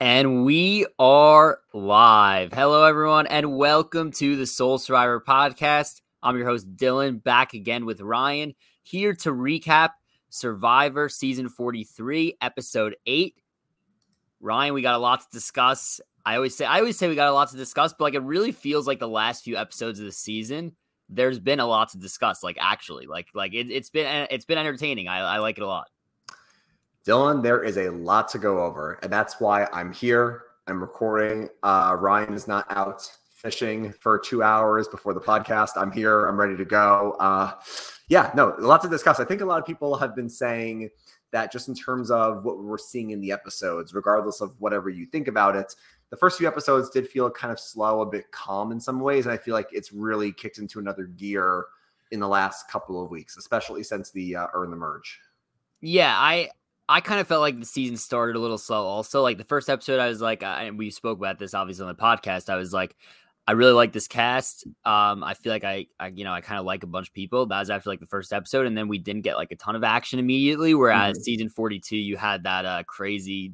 And we are live. Hello, everyone, and welcome to the Soul Survivor podcast. I'm your host, Dylan, back again with Ryan, here to recap Survivor season 43, episode 8. Ryan, we got a lot to discuss. I always say I always say we got a lot to discuss, but like it really feels like the last few episodes of the season, there's been a lot to discuss. Like actually, like like it, has been it's been entertaining. I, I like it a lot. Dylan, there is a lot to go over, and that's why I'm here. I'm recording. Uh, Ryan is not out fishing for two hours before the podcast. I'm here. I'm ready to go. Uh, yeah, no, a lot to discuss. I think a lot of people have been saying that just in terms of what we're seeing in the episodes, regardless of whatever you think about it, the first few episodes did feel kind of slow, a bit calm in some ways. And I feel like it's really kicked into another gear in the last couple of weeks, especially since the uh, Earn the Merge. Yeah, I I kind of felt like the season started a little slow. Also, like the first episode, I was like, uh, and we spoke about this obviously on the podcast. I was like, I really like this cast. Um, I feel like I, I you know, I kind of like a bunch of people. That was after like the first episode, and then we didn't get like a ton of action immediately. Whereas mm-hmm. season forty two, you had that uh crazy,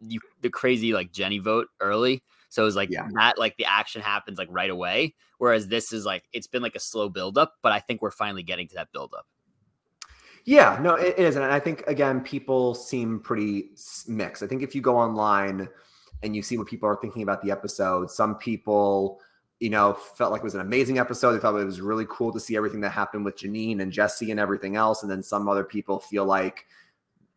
you the crazy like Jenny vote early. So it was like yeah. that, like the action happens like right away. Whereas this is like it's been like a slow build up, but I think we're finally getting to that build up. Yeah, no, it is. And I think, again, people seem pretty mixed. I think if you go online and you see what people are thinking about the episode, some people, you know, felt like it was an amazing episode. They thought it was really cool to see everything that happened with Jeanine and Jesse and everything else. And then some other people feel like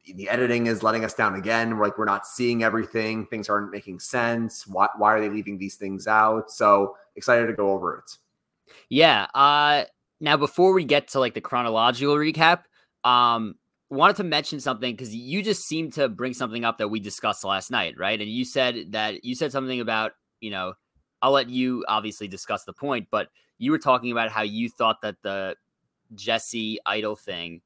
the editing is letting us down again. We're like, we're not seeing everything. Things aren't making sense. Why, why are they leaving these things out? So excited to go over it. Yeah. Uh, now, before we get to like the chronological recap, um, wanted to mention something because you just seemed to bring something up that we discussed last night, right? And you said that you said something about, you know, I'll let you obviously discuss the point, but you were talking about how you thought that the Jesse idol thing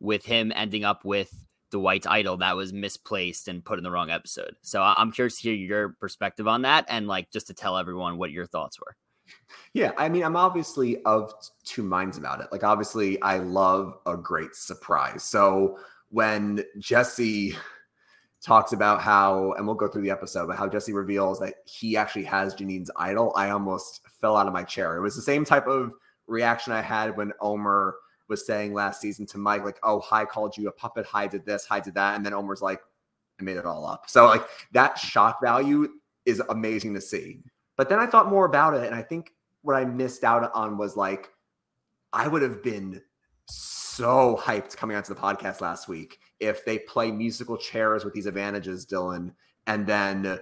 with him ending up with Dwight's idol that was misplaced and put in the wrong episode. So I'm curious to hear your perspective on that and like just to tell everyone what your thoughts were. Yeah, I mean, I'm obviously of two minds about it. Like, obviously, I love a great surprise. So when Jesse talks about how, and we'll go through the episode, but how Jesse reveals that he actually has Jeanine's idol, I almost fell out of my chair. It was the same type of reaction I had when Omar was saying last season to Mike, like, oh, Hai called you a puppet, Hai did this, Hai did that. And then Omar's like, I made it all up. So, like, that shock value is amazing to see. But then I thought more about it, and I think what I missed out on was like, I would have been so hyped coming onto the podcast last week if they play musical chairs with these advantages, Dylan, and then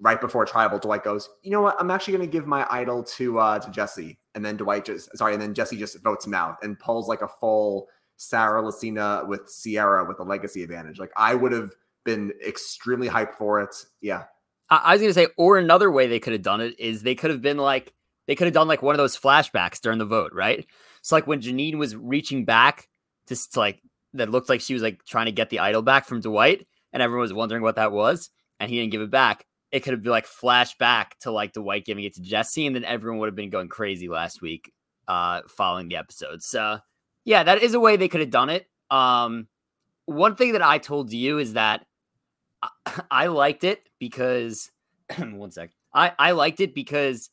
right before tribal, Dwight goes, you know what? I'm actually going to give my idol to uh, to Jesse, and then Dwight just sorry, and then Jesse just votes him out and pulls like a full Sarah Lacina with Sierra with a legacy advantage. Like I would have been extremely hyped for it. Yeah, I was going to say, or another way they could have done it is they could have been like, they could have done like one of those flashbacks during the vote, right? So like when Janine was reaching back to like, that looked like she was like trying to get the idol back from Dwight, and everyone was wondering what that was, and he didn't give it back. It could have been like flashback to like Dwight giving it to Jesse, and then everyone would have been going crazy last week, uh, following the episode. So yeah, that is a way they could have done it. Um, one thing that I told you is that I liked it because one sec. I I liked it because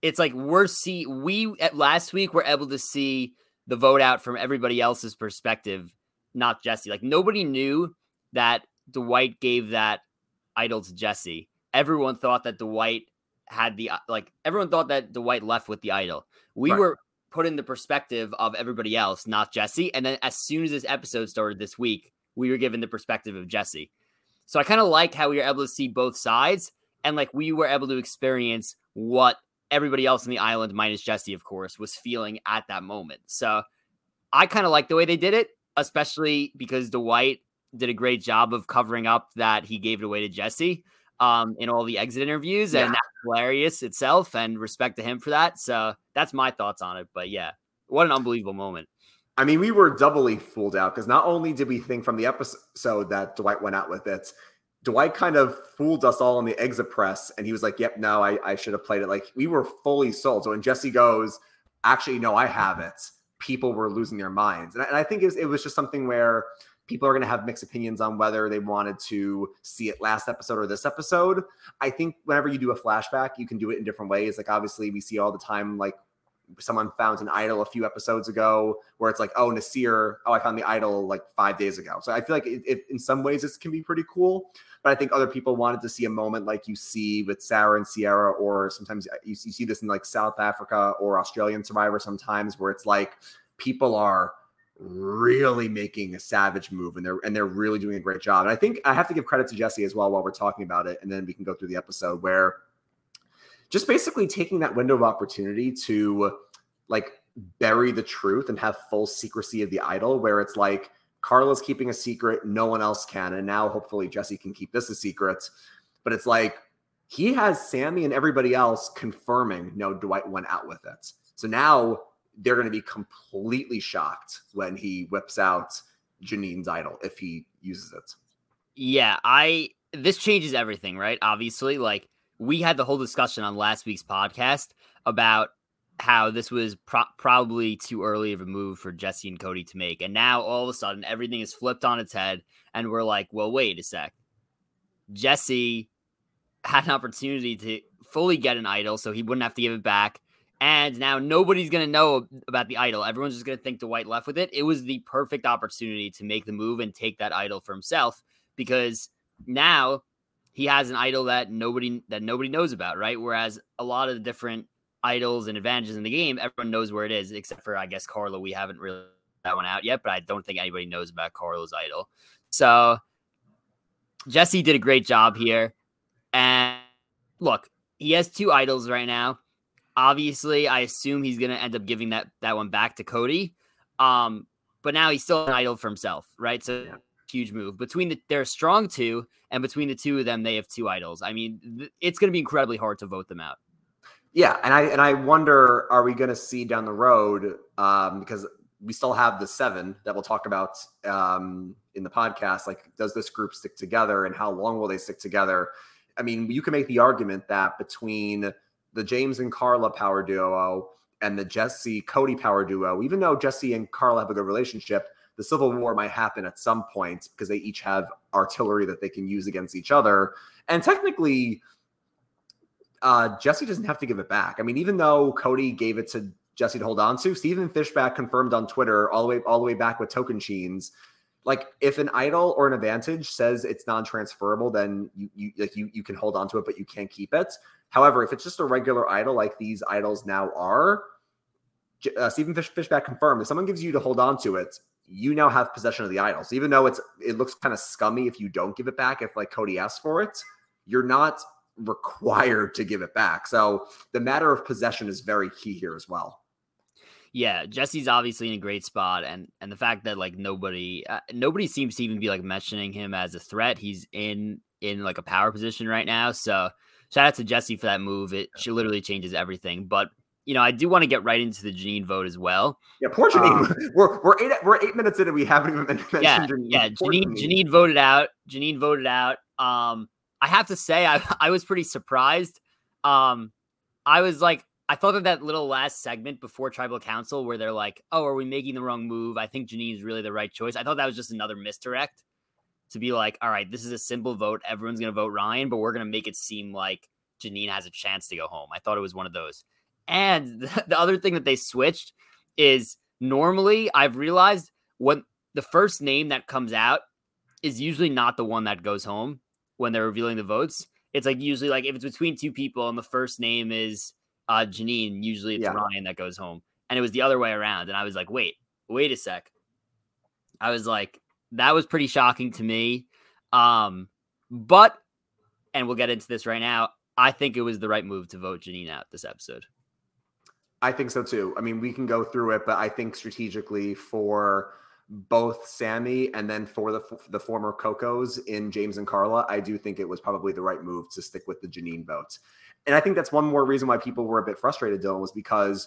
it's like we're see we at last week were able to see the vote out from everybody else's perspective, not Jesse. Like nobody knew that Dwight gave that idol to Jesse. Everyone thought that Dwight had the like everyone thought that Dwight left with the idol. We right. were put in the perspective of everybody else, not Jesse. And then as soon as this episode started this week, we were given the perspective of Jesse. So I kind of like how we were able to see both sides and like we were able to experience what everybody else in the island, minus Jesse, of course, was feeling at that moment. So I kind of like the way they did it, especially because Dwight did a great job of covering up that he gave it away to Jesse um, in all the exit interviews, yeah. and that's hilarious itself. And respect to him for that. So that's my thoughts on it. But yeah, what an unbelievable moment. I mean, we were doubly fooled out because not only did we think from the episode that Dwight went out with it, Dwight kind of fooled us all in the exit press, and he was like, "Yep, no, I, I should have played it." Like we were fully sold. So when Jesse goes, "Actually, no, I have it," people were losing their minds, and I, and I think it was, it was just something where people are going to have mixed opinions on whether they wanted to see it last episode or this episode. I think whenever you do a flashback, you can do it in different ways. Like obviously, we see all the time like someone found an idol a few episodes ago where it's like, oh, Naseer, oh, I found the idol like five days ago. So I feel like it, it, in some ways this can be pretty cool. But I think other people wanted to see a moment like you see with Sarah and Sierra, or sometimes you, you see this in like South Africa or Australian Survivor sometimes where it's like people are really making a savage move and they're and they're really doing a great job. And I think I have to give credit to Jesse as well while we're talking about it, and then we can go through the episode where just basically taking that window of opportunity to like bury the truth and have full secrecy of the idol where it's like Karla's keeping a secret, no one else can. And now hopefully Jesse can keep this a secret. But it's like he has Sami and everybody else confirming no, Dwight went out with it. So now they're going to be completely shocked when he whips out Jeanine's idol if he uses it. Yeah, I this changes everything, right? Obviously, like we had the whole discussion on last week's podcast about how this was pro- probably too early of a move for Jesse and Cody to make. And now all of a sudden everything is flipped on its head. And we're like, well, wait a sec. Jesse had an opportunity to fully get an idol so he wouldn't have to give it back. And now nobody's going to know about the idol. Everyone's just going to think Dwight left with it. It was the perfect opportunity to make the move and take that idol for himself because now he has an idol that nobody that nobody knows about, right? Whereas a lot of the different idols and advantages in the game, everyone knows where it is, except for I guess Karla. We haven't really that one out yet, but I don't think anybody knows about Karla's idol. So Jesse did a great job here. And look, he has two idols right now. Obviously, I assume he's gonna end up giving that that one back to Cody. Um, but now he's still an idol for himself, right? So huge move. Between the, they're strong two, and between the two of them, they have two idols. I mean, th- it's going to be incredibly hard to vote them out. Yeah, and I and I wonder, are we going to see down the road um, because we still have the seven that we'll talk about um, in the podcast. Like, does this group stick together, and how long will they stick together? I mean, you can make the argument that between the James and Karla power duo and the Jesse Cody power duo, even though Jesse and Karla have a good relationship, the civil war might happen at some point because they each have artillery that they can use against each other. And technically, uh, Jesse doesn't have to give it back. I mean, even though Cody gave it to Jesse to hold on to, Stephen Fishbach confirmed on Twitter all the way all the way back with Tocantins. Like if an idol or an advantage says it's non-transferable, then you, you like you you can hold on to it, but you can't keep it. However, if it's just a regular idol like these idols now are, uh, Stephen Fish, Fishbach confirmed if someone gives you to hold on to it, you now have possession of the idol. So even though it's it looks kind of scummy if you don't give it back, if like Cody asks for it, you're not required to give it back. So the matter of possession is very key here as well. Yeah, Jesse's obviously in a great spot, and and the fact that like nobody uh, nobody seems to even be like mentioning him as a threat. He's in in like a power position right now. So shout out to Jesse for that move. It she literally changes everything. But you know, I do want to get right into the Jeanine vote as well. Yeah, poor Jeanine. Um, we're we're eight we're eight minutes in and we haven't even mentioned yeah, Jeanine. Yeah, Jeanine, Jeanine. Jeanine voted out. Jeanine voted out. Um, I have to say, I I was pretty surprised. Um, I was like, I thought that that little last segment before Tribal Council, where they're like, "Oh, are we making the wrong move?" I think Jeanine is really the right choice. I thought that was just another misdirect to be like, "All right, this is a simple vote. Everyone's gonna vote Ryan, but we're gonna make it seem like Janine has a chance to go home." I thought it was one of those. And the other thing that they switched is normally I've realized when the first name that comes out is usually not the one that goes home when they're revealing the votes. It's like usually like if it's between two people and the first name is uh Jeanine, usually it's yeah. Ryan that goes home. And it was the other way around. And I was like, wait, wait a sec. I was like, that was pretty shocking to me. Um, but and we'll get into this right now. I think it was the right move to vote Jeanine out this episode. I think so too. I mean, we can go through it, but I think strategically for both Sami and then for the the former Cocos in James and Karla, I do think it was probably the right move to stick with the Jeanine vote. And I think that's one more reason why people were a bit frustrated, Dylan, was because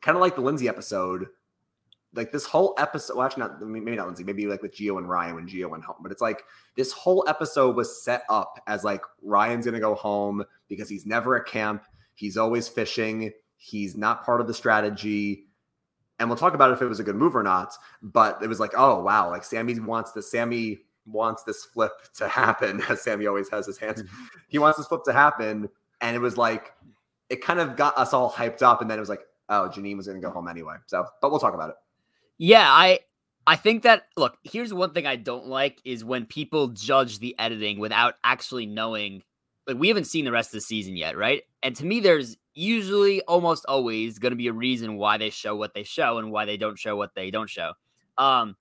kind of like the Lindsey episode, like this whole episode, well, actually not maybe not Lindsey, maybe like with Geo and Ryan when Geo went home, but it's like this whole episode was set up as like Ryan's gonna go home because he's never at camp, he's always fishing He's not part of the strategy. and we'll talk about if it was a good move or not. But it was like, oh wow, like Sami wants this. Sami wants this flip to happen, as Sami always has his hands. Mm-hmm. He wants this flip to happen, and it was like it kind of got us all hyped up, and then it was like, oh, Jeanine was going to go home anyway. So, but we'll talk about it. Yeah, I I think that look, here's one thing I don't like is when people judge the editing without actually knowing like we haven't seen the rest of the season yet, right? And to me there's usually almost always going to be a reason why they show what they show and why they don't show what they don't show. Um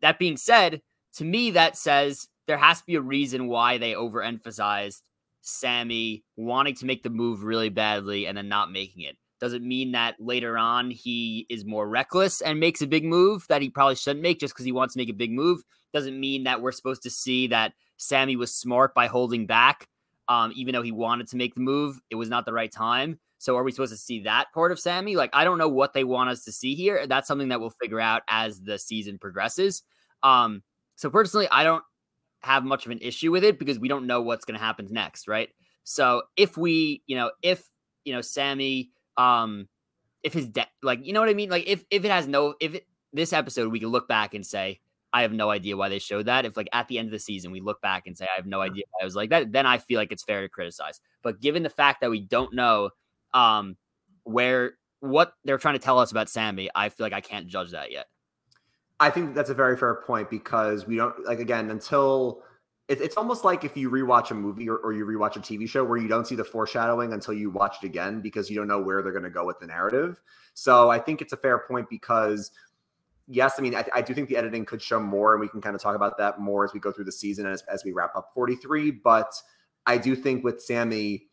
that being said, to me that says there has to be a reason why they overemphasized Sami wanting to make the move really badly and then not making it. Doesn't mean that later on he is more reckless and makes a big move that he probably shouldn't make just because he wants to make a big move. Doesn't mean that we're supposed to see that Sami was smart by holding back, um, even though he wanted to make the move. It was not the right time. So are we supposed to see that part of Sami? Like, I don't know what they want us to see here. That's something that we'll figure out as the season progresses. Um, so personally, I don't have much of an issue with it because we don't know what's going to happen next, right? So if we, you know, if you know Sami, um if his debt like you know what I mean? Like if if it has no if it, this episode we can look back and say I have no idea why they showed that. If like at the end of the season we look back and say I have no idea why I was like that, then I feel like it's fair to criticize. But given the fact that we don't know um where what they're trying to tell us about Sami, I feel like I can't judge that yet. I think that's a very fair point because we don't like again until it, it's almost like if you rewatch a movie or, or, you rewatch a TV show where you don't see the foreshadowing until you watch it again because you don't know where they're going to go with the narrative. So I think it's a fair point because, yes, I mean, I, I, do think the editing could show more, and we can kind of talk about that more as we go through the season as, as we wrap up 43. But I do think with Sami,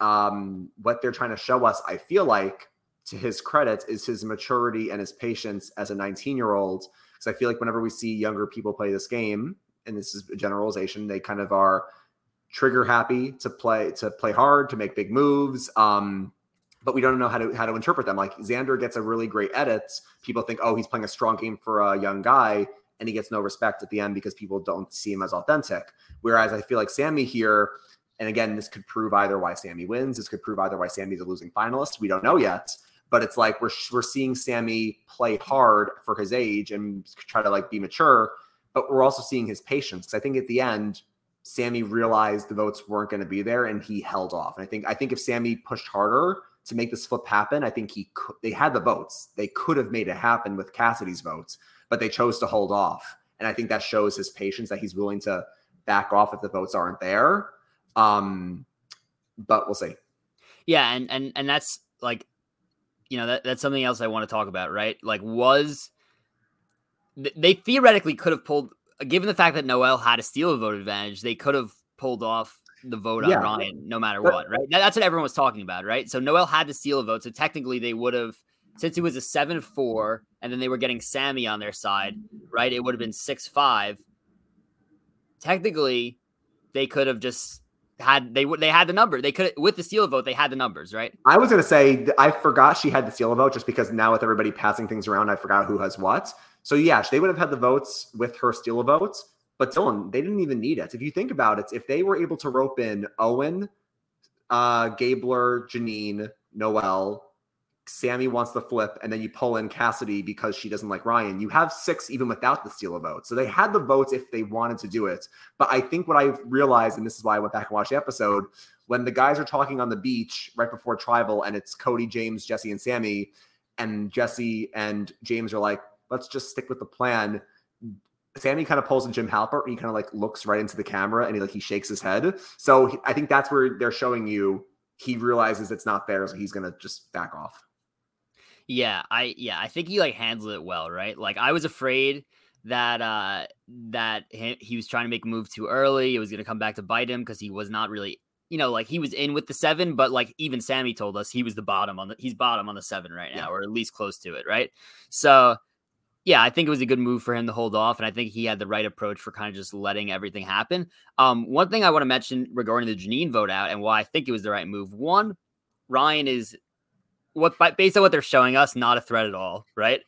um, what they're trying to show us, I feel like, to his credit, is his maturity and his patience as a 19 year old. Because I feel like whenever we see younger people play this game, and this is a generalization, they kind of are trigger happy to play to play hard, to make big moves. Um, but we don't know how to how to interpret them. Like Xander gets a really great edit. People think, oh, he's playing a strong game for a young guy, and he gets no respect at the end because people don't see him as authentic. Whereas I feel like Sami here, and again, this could prove either why Sami wins. This could prove either why Sami's a losing finalist. We don't know yet. But it's like we're we're seeing Sami play hard for his age and try to like be mature but we're also seeing his patience. Because I think at the end, Sami realized the votes weren't going to be there and he held off. And I think I think if Sami pushed harder to make this flip happen, I think he could, they had the votes. They could have made it happen with Cassidy's votes, but they chose to hold off. And I think that shows his patience that he's willing to back off if the votes aren't there. Um, but we'll see. Yeah, and and and that's like, you know, that that's something else I want to talk about, right? Like, was they theoretically could have pulled, given the fact that Noelle had a steal vote advantage, they could have pulled off the vote on Ryan no matter but, what, right? That's what everyone was talking about, right? So Noelle had to steal a vote. So technically they would have, since it was a 7 4, and then they were getting Sami on their side, right? It would have been 6 5. Technically, they could have just had they would they had the number they could with the steal vote they had the numbers right i was going to say i forgot she had the steal of vote just because now with everybody passing things around i forgot who has what so yeah, they would have had the votes with her steal votes, but Dylan, they didn't even need it. If you think about it, if they were able to rope in Owen, uh, Gabler, Jeanine, Noelle, Sami wants the flip, and then you pull in Cassidy because she doesn't like Ryan. You have six even without the steal a vote. So they had the votes if they wanted to do it. But I think what I realized, and this is why I went back and watched the episode, when the guys are talking on the beach right before tribal, and it's Cody, James, Jesse, and Sami, and Jesse and James are like, let's just stick with the plan. Sami kind of pulls in Jim Halpert. He kind of like looks right into the camera and he like he shakes his head. So he, I think that's where they're showing you he realizes it's not there, so he's gonna just back off. Yeah, I yeah I think he like handled it well, right? Like I was afraid that uh that he, he was trying to make a move too early. It was gonna come back to bite him because he was not really you know, like he was in with the seven, but like even Sami told us he was the bottom on the he's bottom on the seven right now, yeah. or at least close to it, right? So yeah, I think it was a good move for him to hold off, and I think he had the right approach for kind of just letting everything happen. Um, one thing I want to mention regarding the Jeanine vote out and why I think it was the right move. One, Ryan is what based on what they're showing us, not a threat at all, right?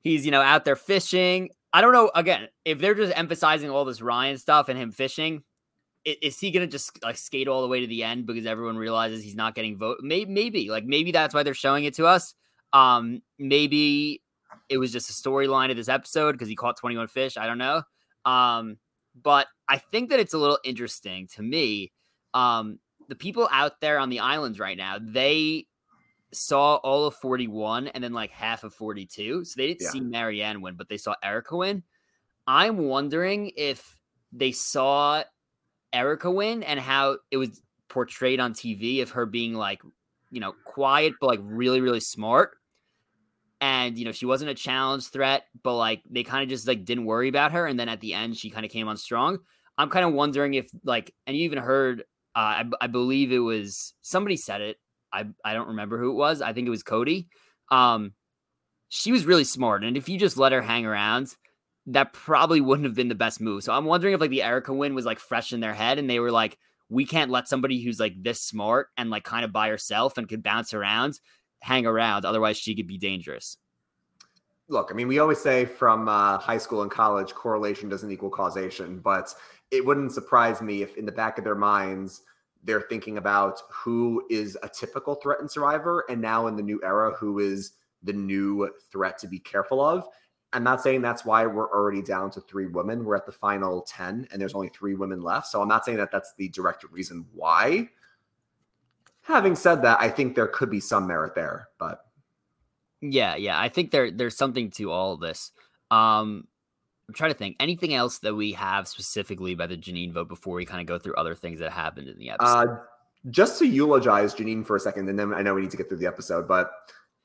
He's you know out there fishing. I don't know. Again, if they're just emphasizing all this Ryan stuff and him fishing, is he gonna just like skate all the way to the end because everyone realizes he's not getting vote? Maybe, maybe like maybe that's why they're showing it to us. Um, maybe it was just a storyline of this episode because he caught 21 fish. I don't know. Um, but I think that it's a little interesting to me. Um, the people out there on the islands right now, they saw all of 41 and then like half of 42. So they didn't yeah. see Maryanne win, but they saw Erika win. I'm wondering if they saw Erika win and how it was portrayed on TV of her being like, you know, quiet, but like really, really smart. And, you know, she wasn't a challenge threat, but like they kind of just like didn't worry about her. And then at the end, she kind of came on strong. I'm kind of wondering if like, and you even heard, uh, I, I believe it was somebody said it I I don't remember who it was. I think it was Cody. Um, she was really smart, and if you just let her hang around, that probably wouldn't have been the best move. So I'm wondering if like the Erika win was like fresh in their head, and they were like, we can't let somebody who's like this smart and like kind of by herself and could bounce around hang around. Otherwise, she could be dangerous. Look, I mean, we always say from uh, high school and college, correlation doesn't equal causation, but it wouldn't surprise me if in the back of their minds they're thinking about who is a typical threat and survivor, and now in the new era, who is the new threat to be careful of. I'm not saying that's why we're already down to three women. We're at the final 10 and there's only three women left. So I'm not saying that that's the direct reason why. Having said that, I think there could be some merit there, but yeah, yeah, I think there there's something to all of this. Um I'm trying to think anything else that we have specifically about the Jeanine vote before we kind of go through other things that happened in the episode. Uh, just to eulogize Jeanine for a second, and then I know we need to get through the episode, but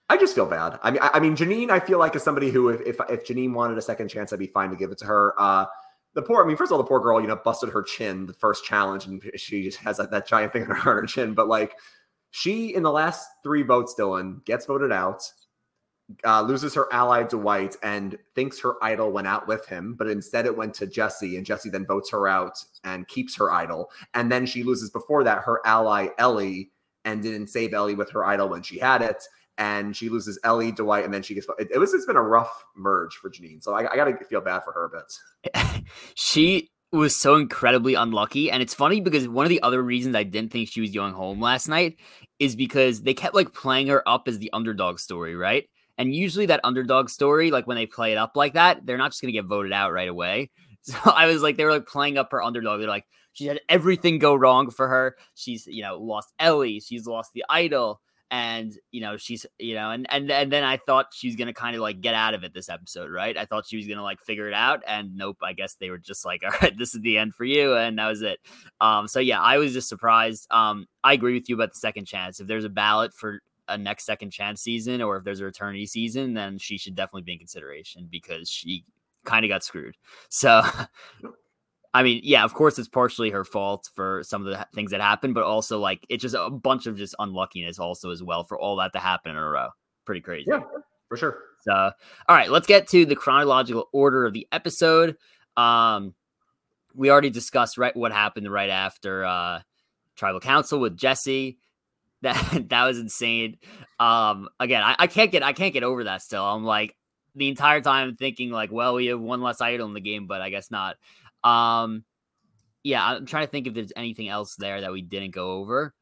I just feel bad. I mean, I, I mean, Jeanine, I feel like is somebody who, if, if if Jeanine wanted a second chance, I'd be fine to give it to her. Uh, the poor, I mean, first of all, the poor girl, you know, busted her chin the first challenge, and she just has that, that giant thing on her chin. But like, she in the last three votes, Dylan gets voted out uh, loses her ally Dwight and thinks her idol went out with him, but instead it went to Jesse, and Jesse then votes her out and keeps her idol. And then she loses before that her ally Elie and didn't save Elie with her idol when she had it. And she loses Elie, Dwight, and then she gets. It, it was. It's been a rough merge for Jeanine, so I, I got to feel bad for her a bit. she was so incredibly unlucky. And it's funny because one of the other reasons I didn't think she was going home last night is because they kept like playing her up as the underdog story, right? And usually that underdog story, like when they play it up like that, they're not just gonna get voted out right away. So I was like, they were like playing up her underdog. They're like, she had everything go wrong for her. She's, you know, lost Elie, she's lost the idol, and you know, she's, you know, and and and then I thought she was gonna kind of like get out of it this episode, right? I thought she was gonna like figure it out, and nope. I guess they were just like, all right, this is the end for you, and that was it. Um, so yeah, I was just surprised. Um, I agree with you about the second chance. If there's a ballot for a next second chance season or if there's a eternity season, then she should definitely be in consideration because she kind of got screwed. So, I mean, yeah, of course, it's partially her fault for some of the things that happened, but also like it's just a bunch of just unluckiness also as well for all that to happen in a row. Pretty crazy. Yeah, for sure. So, all right, let's get to the chronological order of the episode. Um, we already discussed right what happened right after uh tribal council with Jesse. That that was insane. Um, again, I, I can't get I can't get over that. Still, I'm like the entire time thinking like, well, we have one less idol in the game, but I guess not. Um, yeah, I'm trying to think if there's anything else there that we didn't go over.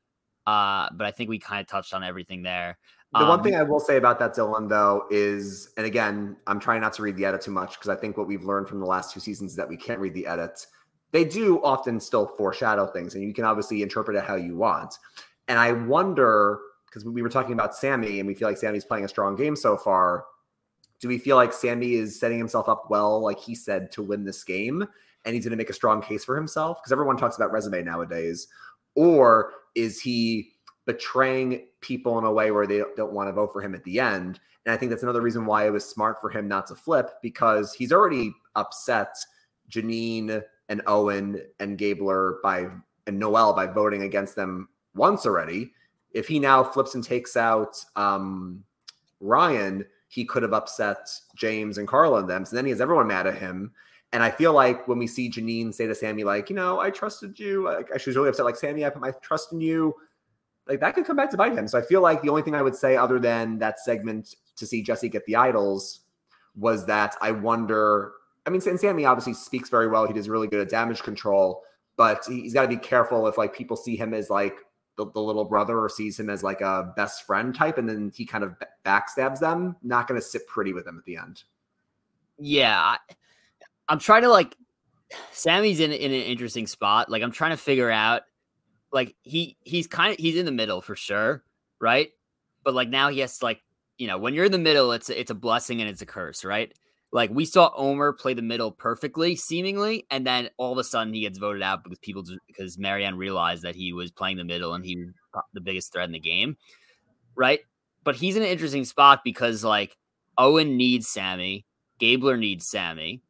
Uh, but I think we kind of touched on everything there. The um, one thing I will say about that, Dylan, though, is, and again, I'm trying not to read the edit too much because I think what we've learned from the last two seasons is that we can't read the edits. They do often still foreshadow things, and you can obviously interpret it how you want. And I wonder because we were talking about Sami, and we feel like Sami's playing a strong game so far. Do we feel like Sami is setting himself up well, like he said, to win this game? And he's going to make a strong case for himself? Because everyone talks about resume nowadays. Or is he betraying people in a way where they don't want to vote for him at the end? And I think that's another reason why it was smart for him not to flip because he's already upset Jeanine and Owen and Gabler by and Noelle by voting against them once already. If he now flips and takes out um, Ryan, he could have upset James and Karla and them. So then he has everyone mad at him. And I feel like when we see Jeanine say to Sami, like, you know, I trusted you. Like, she was really upset. Like, Sami, I put my trust in you. Like, that could come back to bite him. So I feel like the only thing I would say, other than that segment to see Jesse get the idols, was that I wonder. I mean, and Sami obviously speaks very well. He does really good at damage control, but he's got to be careful if like people see him as like the, the, little brother or sees him as like a best friend type, and then he kind of backstabs them. Not going to sit pretty with them at the end. Yeah, I'm trying to like. Sami's in in an interesting spot. Like I'm trying to figure out, like he he's kind of he's in the middle for sure, right? But like now he has to like you know when you're in the middle, it's it's a blessing and it's a curse, right? Like we saw Omar play the middle perfectly, seemingly, and then all of a sudden he gets voted out because people because Maryanne realized that he was playing the middle and he was the biggest threat in the game, right? But he's in an interesting spot because like Owen needs Sami, Gabler needs Sami,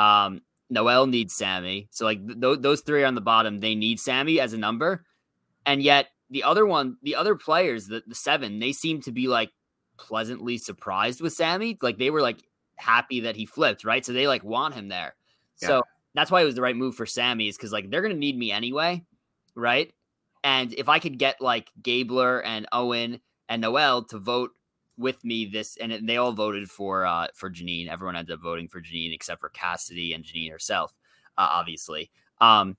um, Noelle needs Sami. So like th- those three are on the bottom. They need Sami as a number, and yet the other one, the other players, the the seven, they seem to be like pleasantly surprised with Sami. Like they were like happy that he flipped, right? So they like want him there. Yeah. So that's why it was the right move for Sami, is because like they're gonna need me anyway, right? And if I could get like Gabler and Owen and Noelle to vote with me this, and they all voted for uh for Jeanine. Everyone ended up voting for Jeanine except for Cassidy and Jeanine herself, uh, obviously. Um,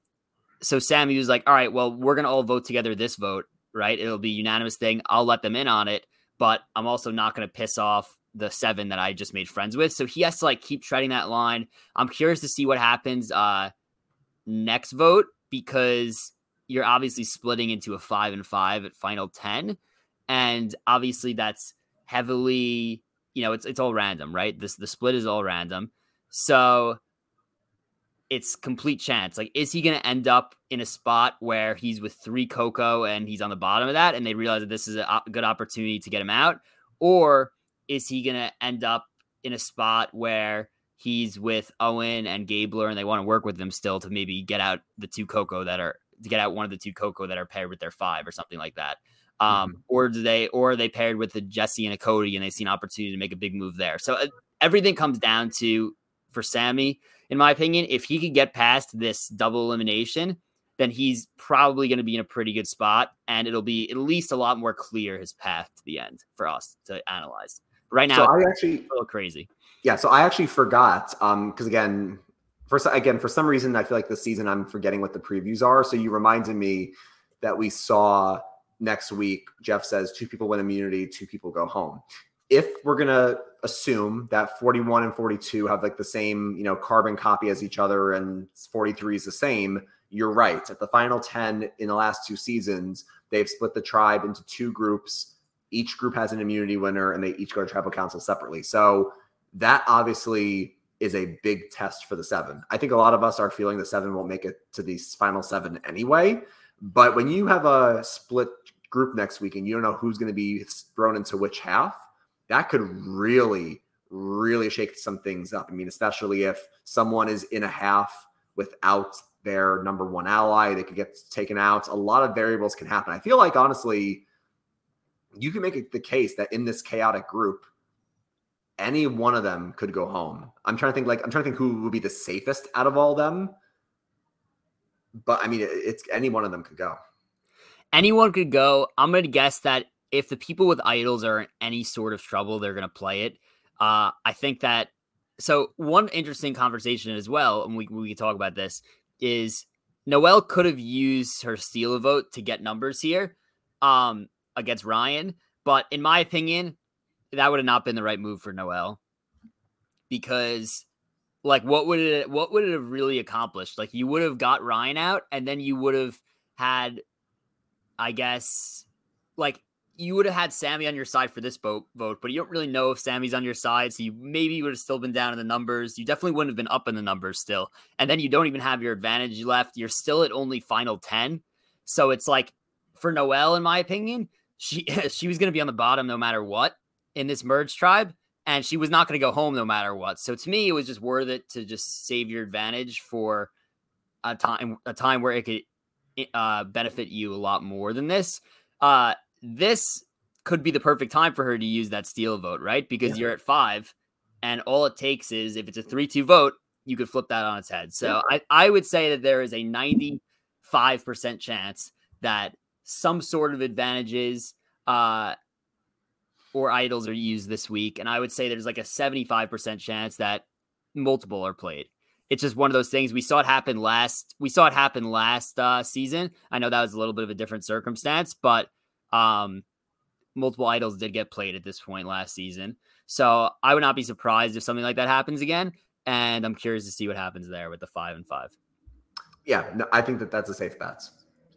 so Sami was like, "All right, well, we're gonna all vote together this vote, right? It'll be unanimous thing. I'll let them in on it, but I'm also not gonna piss off the seven that I just made friends with. So he has to like keep treading that line. I'm curious to see what happens uh next vote because you're obviously splitting into a five and five at final 10. And obviously that's heavily, you know, it's it's all random, right? This the split is all random. So it's complete chance. Like, is he going to end up in a spot where he's with three Coco and he's on the bottom of that, and they realize that this is a good opportunity to get him out, or is he going to end up in a spot where he's with Owen and Gabler and they want to work with them still to maybe get out the two Coco that are to get out one of the two Coco that are paired with their five or something like that. Um, mm-hmm. or do they or they paired with the Jesse and a Cody and they see an opportunity to make a big move there. So uh, everything comes down to for Sami, in my opinion, if he could get past this double elimination, then he's probably going to be in a pretty good spot and it'll be at least a lot more clear his path to the end for us to analyze. Right now, so I actually a little crazy. Yeah, so I actually forgot um because again, for again for some reason I feel like this season I'm forgetting what the previews are. So you reminded me that we saw next week. Jeff says two people win immunity, two people go home. If we're gonna assume that 41 and 42 have like the same you know carbon copy as each other, and 43 is the same, you're right. At the final 10 in the last two seasons, they've split the tribe into two groups each group has an immunity winner and they each go to tribal council separately. So that obviously is a big test for the seven. I think a lot of us are feeling the seven won't make it to these final seven anyway. But when you have a split group next week and you don't know who's going to be thrown into which half, that could really, really shake some things up. I mean, especially if someone is in a half without their number one ally, they could get taken out. A lot of variables can happen. I feel like, honestly, you can make the case that in this chaotic group, any one of them could go home. I'm trying to think like I'm trying to think who would be the safest out of all them. But I mean, it's any one of them could go. Anyone could go. I'm going to guess that if the people with idols are in any sort of trouble, they're going to play it. Uh, I think that. So one interesting conversation as well, and we we can talk about this is Noelle could have used her steal vote to get numbers here. Um, against Ryan. But in my opinion, that would have not been the right move for Noelle because like what would it what would it have really accomplished? Like you would have got Ryan out and then you would have had I guess like you would have had Sami on your side for this vote, vote, but you don't really know if Sami's on your side. So you maybe would have still been down in the numbers. You definitely wouldn't have been up in the numbers still. And then you don't even have your advantage left. You're still at only final 10. So it's like for Noelle, in my opinion, she she was going to be on the bottom no matter what in this merge tribe and she was not going to go home no matter what. So to me, it was just worth it to just save your advantage for a time a time where it could uh, benefit you a lot more than this. Uh, this could be the perfect time for her to use that steal vote, right? Because yeah. you're at five, and all it takes is if it's a three-two vote, you could flip that on its head. So yeah. I I would say that there is a ninety-five percent chance that some sort of advantages uh, or idols are used this week. And I would say there's like a 75% chance that multiple are played. It's just one of those things. We saw it happen last. We saw it happen last uh, season. I know that was a little bit of a different circumstance, but um, multiple idols did get played at this point last season. So I would not be surprised if something like that happens again. And I'm curious to see what happens there with the five and five. Yeah, no, I think that that's a safe bet.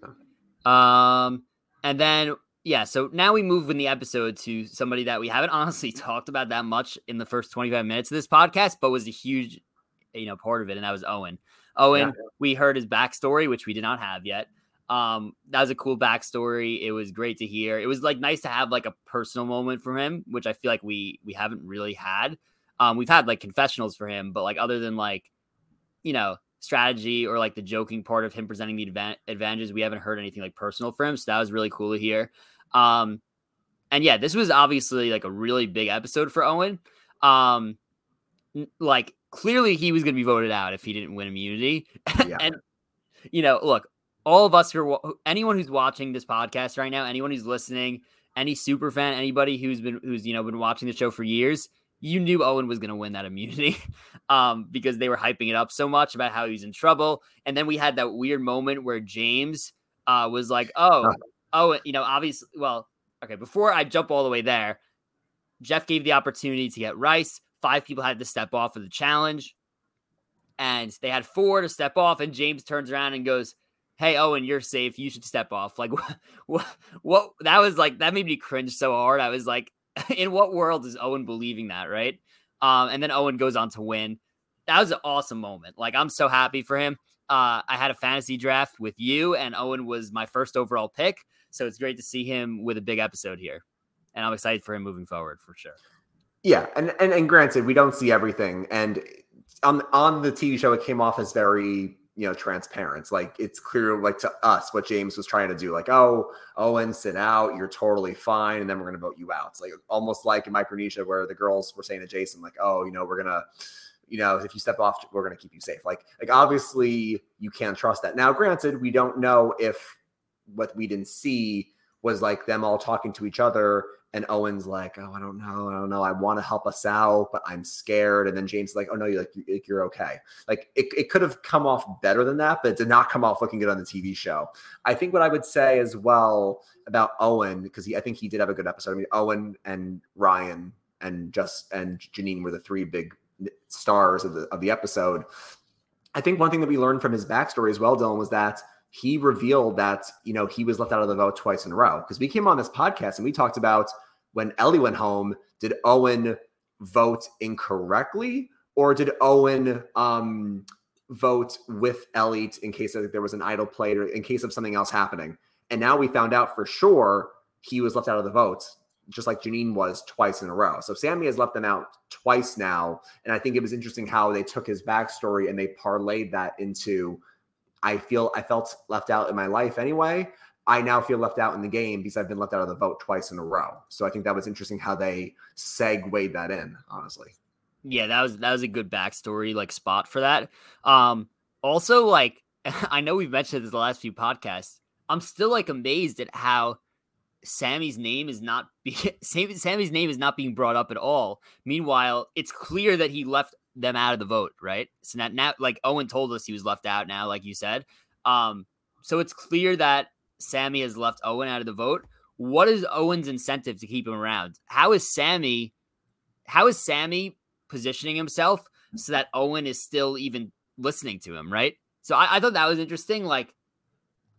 So. Um, and then yeah, so now we move in the episode to somebody that we haven't honestly talked about that much in the first 25 minutes of this podcast, but was a huge you know part of it, and that was Owen. Owen, yeah. we heard his backstory, which we did not have yet. Um, that was a cool backstory. It was great to hear. It was like nice to have like a personal moment from him, which I feel like we we haven't really had. Um, we've had like confessionals for him, but like other than like, you know, strategy or like the joking part of him presenting the advan- advantages, we haven't heard anything like personal for him. So that was really cool to hear. Um, and yeah, this was obviously like a really big episode for Owen. Um, like clearly he was going to be voted out if he didn't win immunity. Yeah. and you know, look, all of us who are anyone who's watching this podcast right now, anyone who's listening, any super fan, anybody who's been who's you know been watching the show for years, you knew Owen was going to win that immunity um, because they were hyping it up so much about how he's in trouble. And then we had that weird moment where James uh, was like, "Oh, oh, you know, obviously, well, okay." Before I jump all the way there, Jeff gave the opportunity to get Rice. Five people had to step off of the challenge, and they had four to step off. And James turns around and goes, "Hey, Owen, you're safe. You should step off." Like, what? What? what that was like. That made me cringe so hard. I was like, "In what world is Owen believing that?" Right? Um, and then Owen goes on to win. That was an awesome moment. Like, I'm so happy for him. Uh, I had a fantasy draft with you, and Owen was my first overall pick. So it's great to see him with a big episode here, and I'm excited for him moving forward for sure. Yeah, and and, and granted, we don't see everything, and on on the TV show, it came off as very you know transparent. Like it's clear, like to us, what James was trying to do. Like, oh, Owen, sit out. You're totally fine, and then we're gonna vote you out. It's like almost like in Micronesia, where the girls were saying to Jason, like, oh, you know, we're gonna you know, if you step off, we're going to keep you safe. Like, like obviously you can't trust that. Now, granted, we don't know if what we didn't see was like them all talking to each other and Owen's like, oh, I don't know, I don't know. I want to help us out, but I'm scared. And then James is like, oh no, you're like you're okay. Like it, it could have come off better than that, but it did not come off looking good on the TV show. I think what I would say as well about Owen, because I think he did have a good episode. I mean, Owen and Ryan and just and Jeanine were the three big stars of the of the episode. I think one thing that we learned from his backstory as well, Dylan, was that he revealed that you know he was left out of the vote twice in a row because we came on this podcast and we talked about when Elie went home, did Owen vote incorrectly or did Owen um, vote with Elie in case there was an idol played or in case of something else happening? And now we found out for sure he was left out of the vote, just like Jeanine was twice in a row. So Sami has left them out twice now. And I think it was interesting how they took his backstory and they parlayed that into I feel I felt left out in my life anyway. I now feel left out in the game because I've been left out of the vote twice in a row. So I think that was interesting how they segued that in, honestly. Yeah, that was that was a good backstory, like spot for that. Um, also, like I know we've mentioned this the last few podcasts. I'm still like amazed at how Sami's name is not be- Sami's name is not being brought up at all. Meanwhile, it's clear that he left them out of the vote, right? So now, now like Owen told us he was left out now, like you said. Um, so it's clear that Sami has left Owen out of the vote. What is Owen's incentive to keep him around? How is Sami how is Sami positioning himself so that Owen is still even listening to him, right? So I, I thought that was interesting. Like,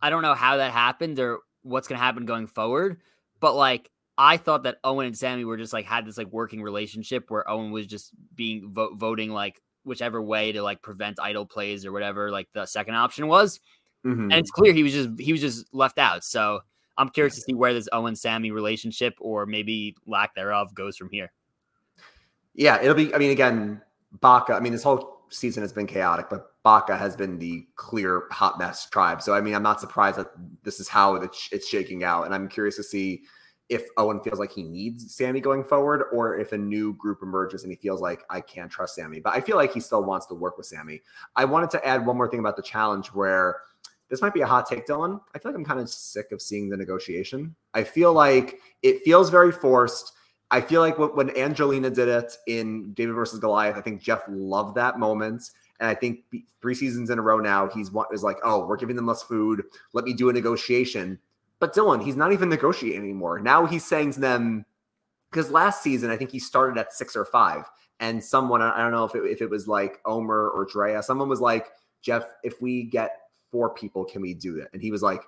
I don't know how that happened or what's gonna happen going forward, but like I thought that Owen and Sami were just like had this like working relationship where Owen was just being vo- voting like whichever way to like prevent idol plays or whatever like the second option was. Mm-hmm. And it's clear he was just he was just left out. So I'm curious to see where this Owen Sami relationship or maybe lack thereof goes from here. Yeah, it'll be. I mean, again, Baka. I mean, this whole season has been chaotic, but Baka has been the clear hot mess tribe. So I mean, I'm not surprised that this is how it's shaking out, and I'm curious to see if Owen feels like he needs Sami going forward, or if a new group emerges and he feels like I can't trust Sami. But I feel like he still wants to work with Sami. I wanted to add one more thing about the challenge where this might be a hot take, Dylan. I feel like I'm kind of sick of seeing the negotiation. I feel like it feels very forced. I feel like when Angelina did it in David versus Goliath, I think Jeff loved that moment. And I think three seasons in a row now, he's is like, oh, we're giving them less food. Let me do a negotiation. But Dylan, he's not even negotiating anymore. Now he's saying to them, because last season I think he started at six or five, and someone I don't know if it, if it was like Omar or Drea, someone was like, Jeff, if we get four people, can we do that? And he was like,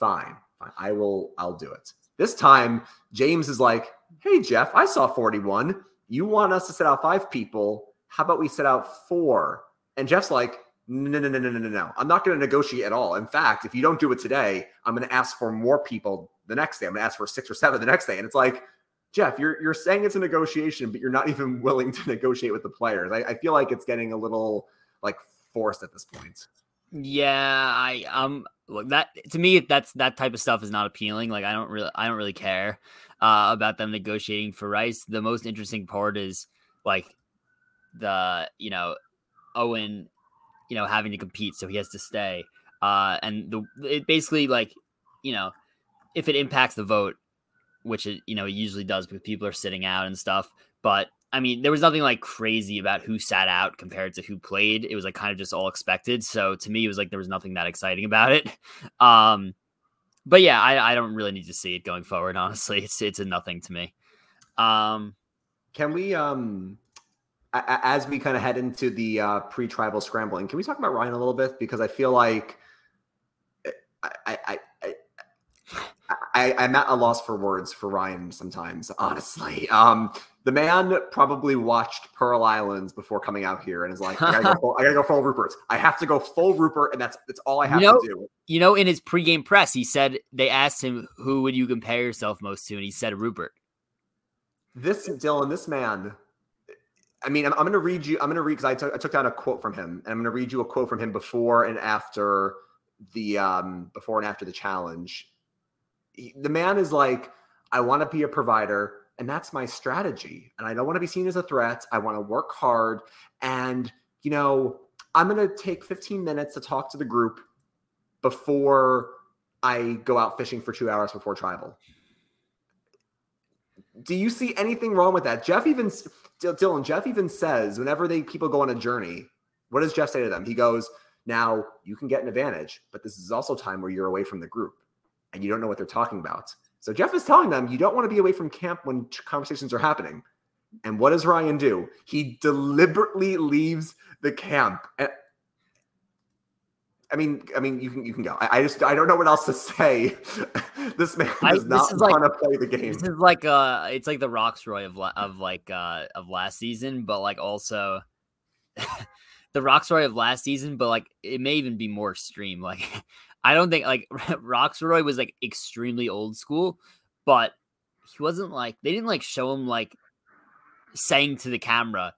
fine, fine, I will, I'll do it. This time, James is like, hey Jeff, I saw 41. You want us to set out five people? How about we set out four? And Jeff's like, no, no, no, no, no, no, no. I'm not going to negotiate at all. In fact, if you don't do it today, I'm going to ask for more people the next day. I'm going to ask for six or seven the next day. And it's like, Jeff, you're you're saying it's a negotiation, but you're not even willing to negotiate with the players. I, I feel like it's getting a little like forced at this point. Yeah, I um look that to me that's that type of stuff is not appealing. Like I don't really I don't really care uh, about them negotiating for Rice. The most interesting part is like the you know Owen, you know having to compete, so he has to stay. Uh, and the it basically like you know if it impacts the vote, which it you know it usually does because people are sitting out and stuff. But I mean, there was nothing like crazy about who sat out compared to who played. It was like kind of just all expected. So to me, it was like there was nothing that exciting about it. Um, but yeah, I, I don't really need to see it going forward. Honestly, it's it's a nothing to me. Um, can we um as we kind of head into the uh, pre-tribal scrambling, can we talk about Ryan a little bit because I feel like eh, I, I, I, I, am at a loss for words for Ryan sometimes, honestly. Um, the man probably watched Pearl Islands before coming out here and is like, I gotta go full, I gotta go full Rupert. I have to go full Rupert, and that's that's all I have you know, to do. You know, in his pregame press, he said they asked him who would you compare yourself most to, and he said Rupert. This Dylan, this man. I mean, I'm, I'm going to read you. I'm going to read because I, t- I took down a quote from him, and I'm going to read you a quote from him before and after the um before and after the challenge he, the man is like, I want to be a provider, and that's my strategy. And I don't want to be seen as a threat. I want to work hard. And, you know, I'm going to take 15 minutes to talk to the group before I go out fishing for two hours before tribal. Do you see anything wrong with that? Jeff even, Dylan, Jeff even says whenever they people go on a journey, what does Jeff say to them? He goes, Now you can get an advantage, but this is also time where you're away from the group and you don't know what they're talking about. So Jeff is telling them you don't want to be away from camp when conversations are happening. And what does Ryan do? He deliberately leaves the camp. I mean, I mean, you can you can go. I, I just I don't know what else to say. this man does I, not want to play the game. This is like uh, it's like the Rocksroy of of like uh of last season, but like also the Rocksroy of last season, but like it may even be more extreme. Like I don't think like Rocksroy was like extremely old school, but he wasn't like they didn't like show him like saying to the camera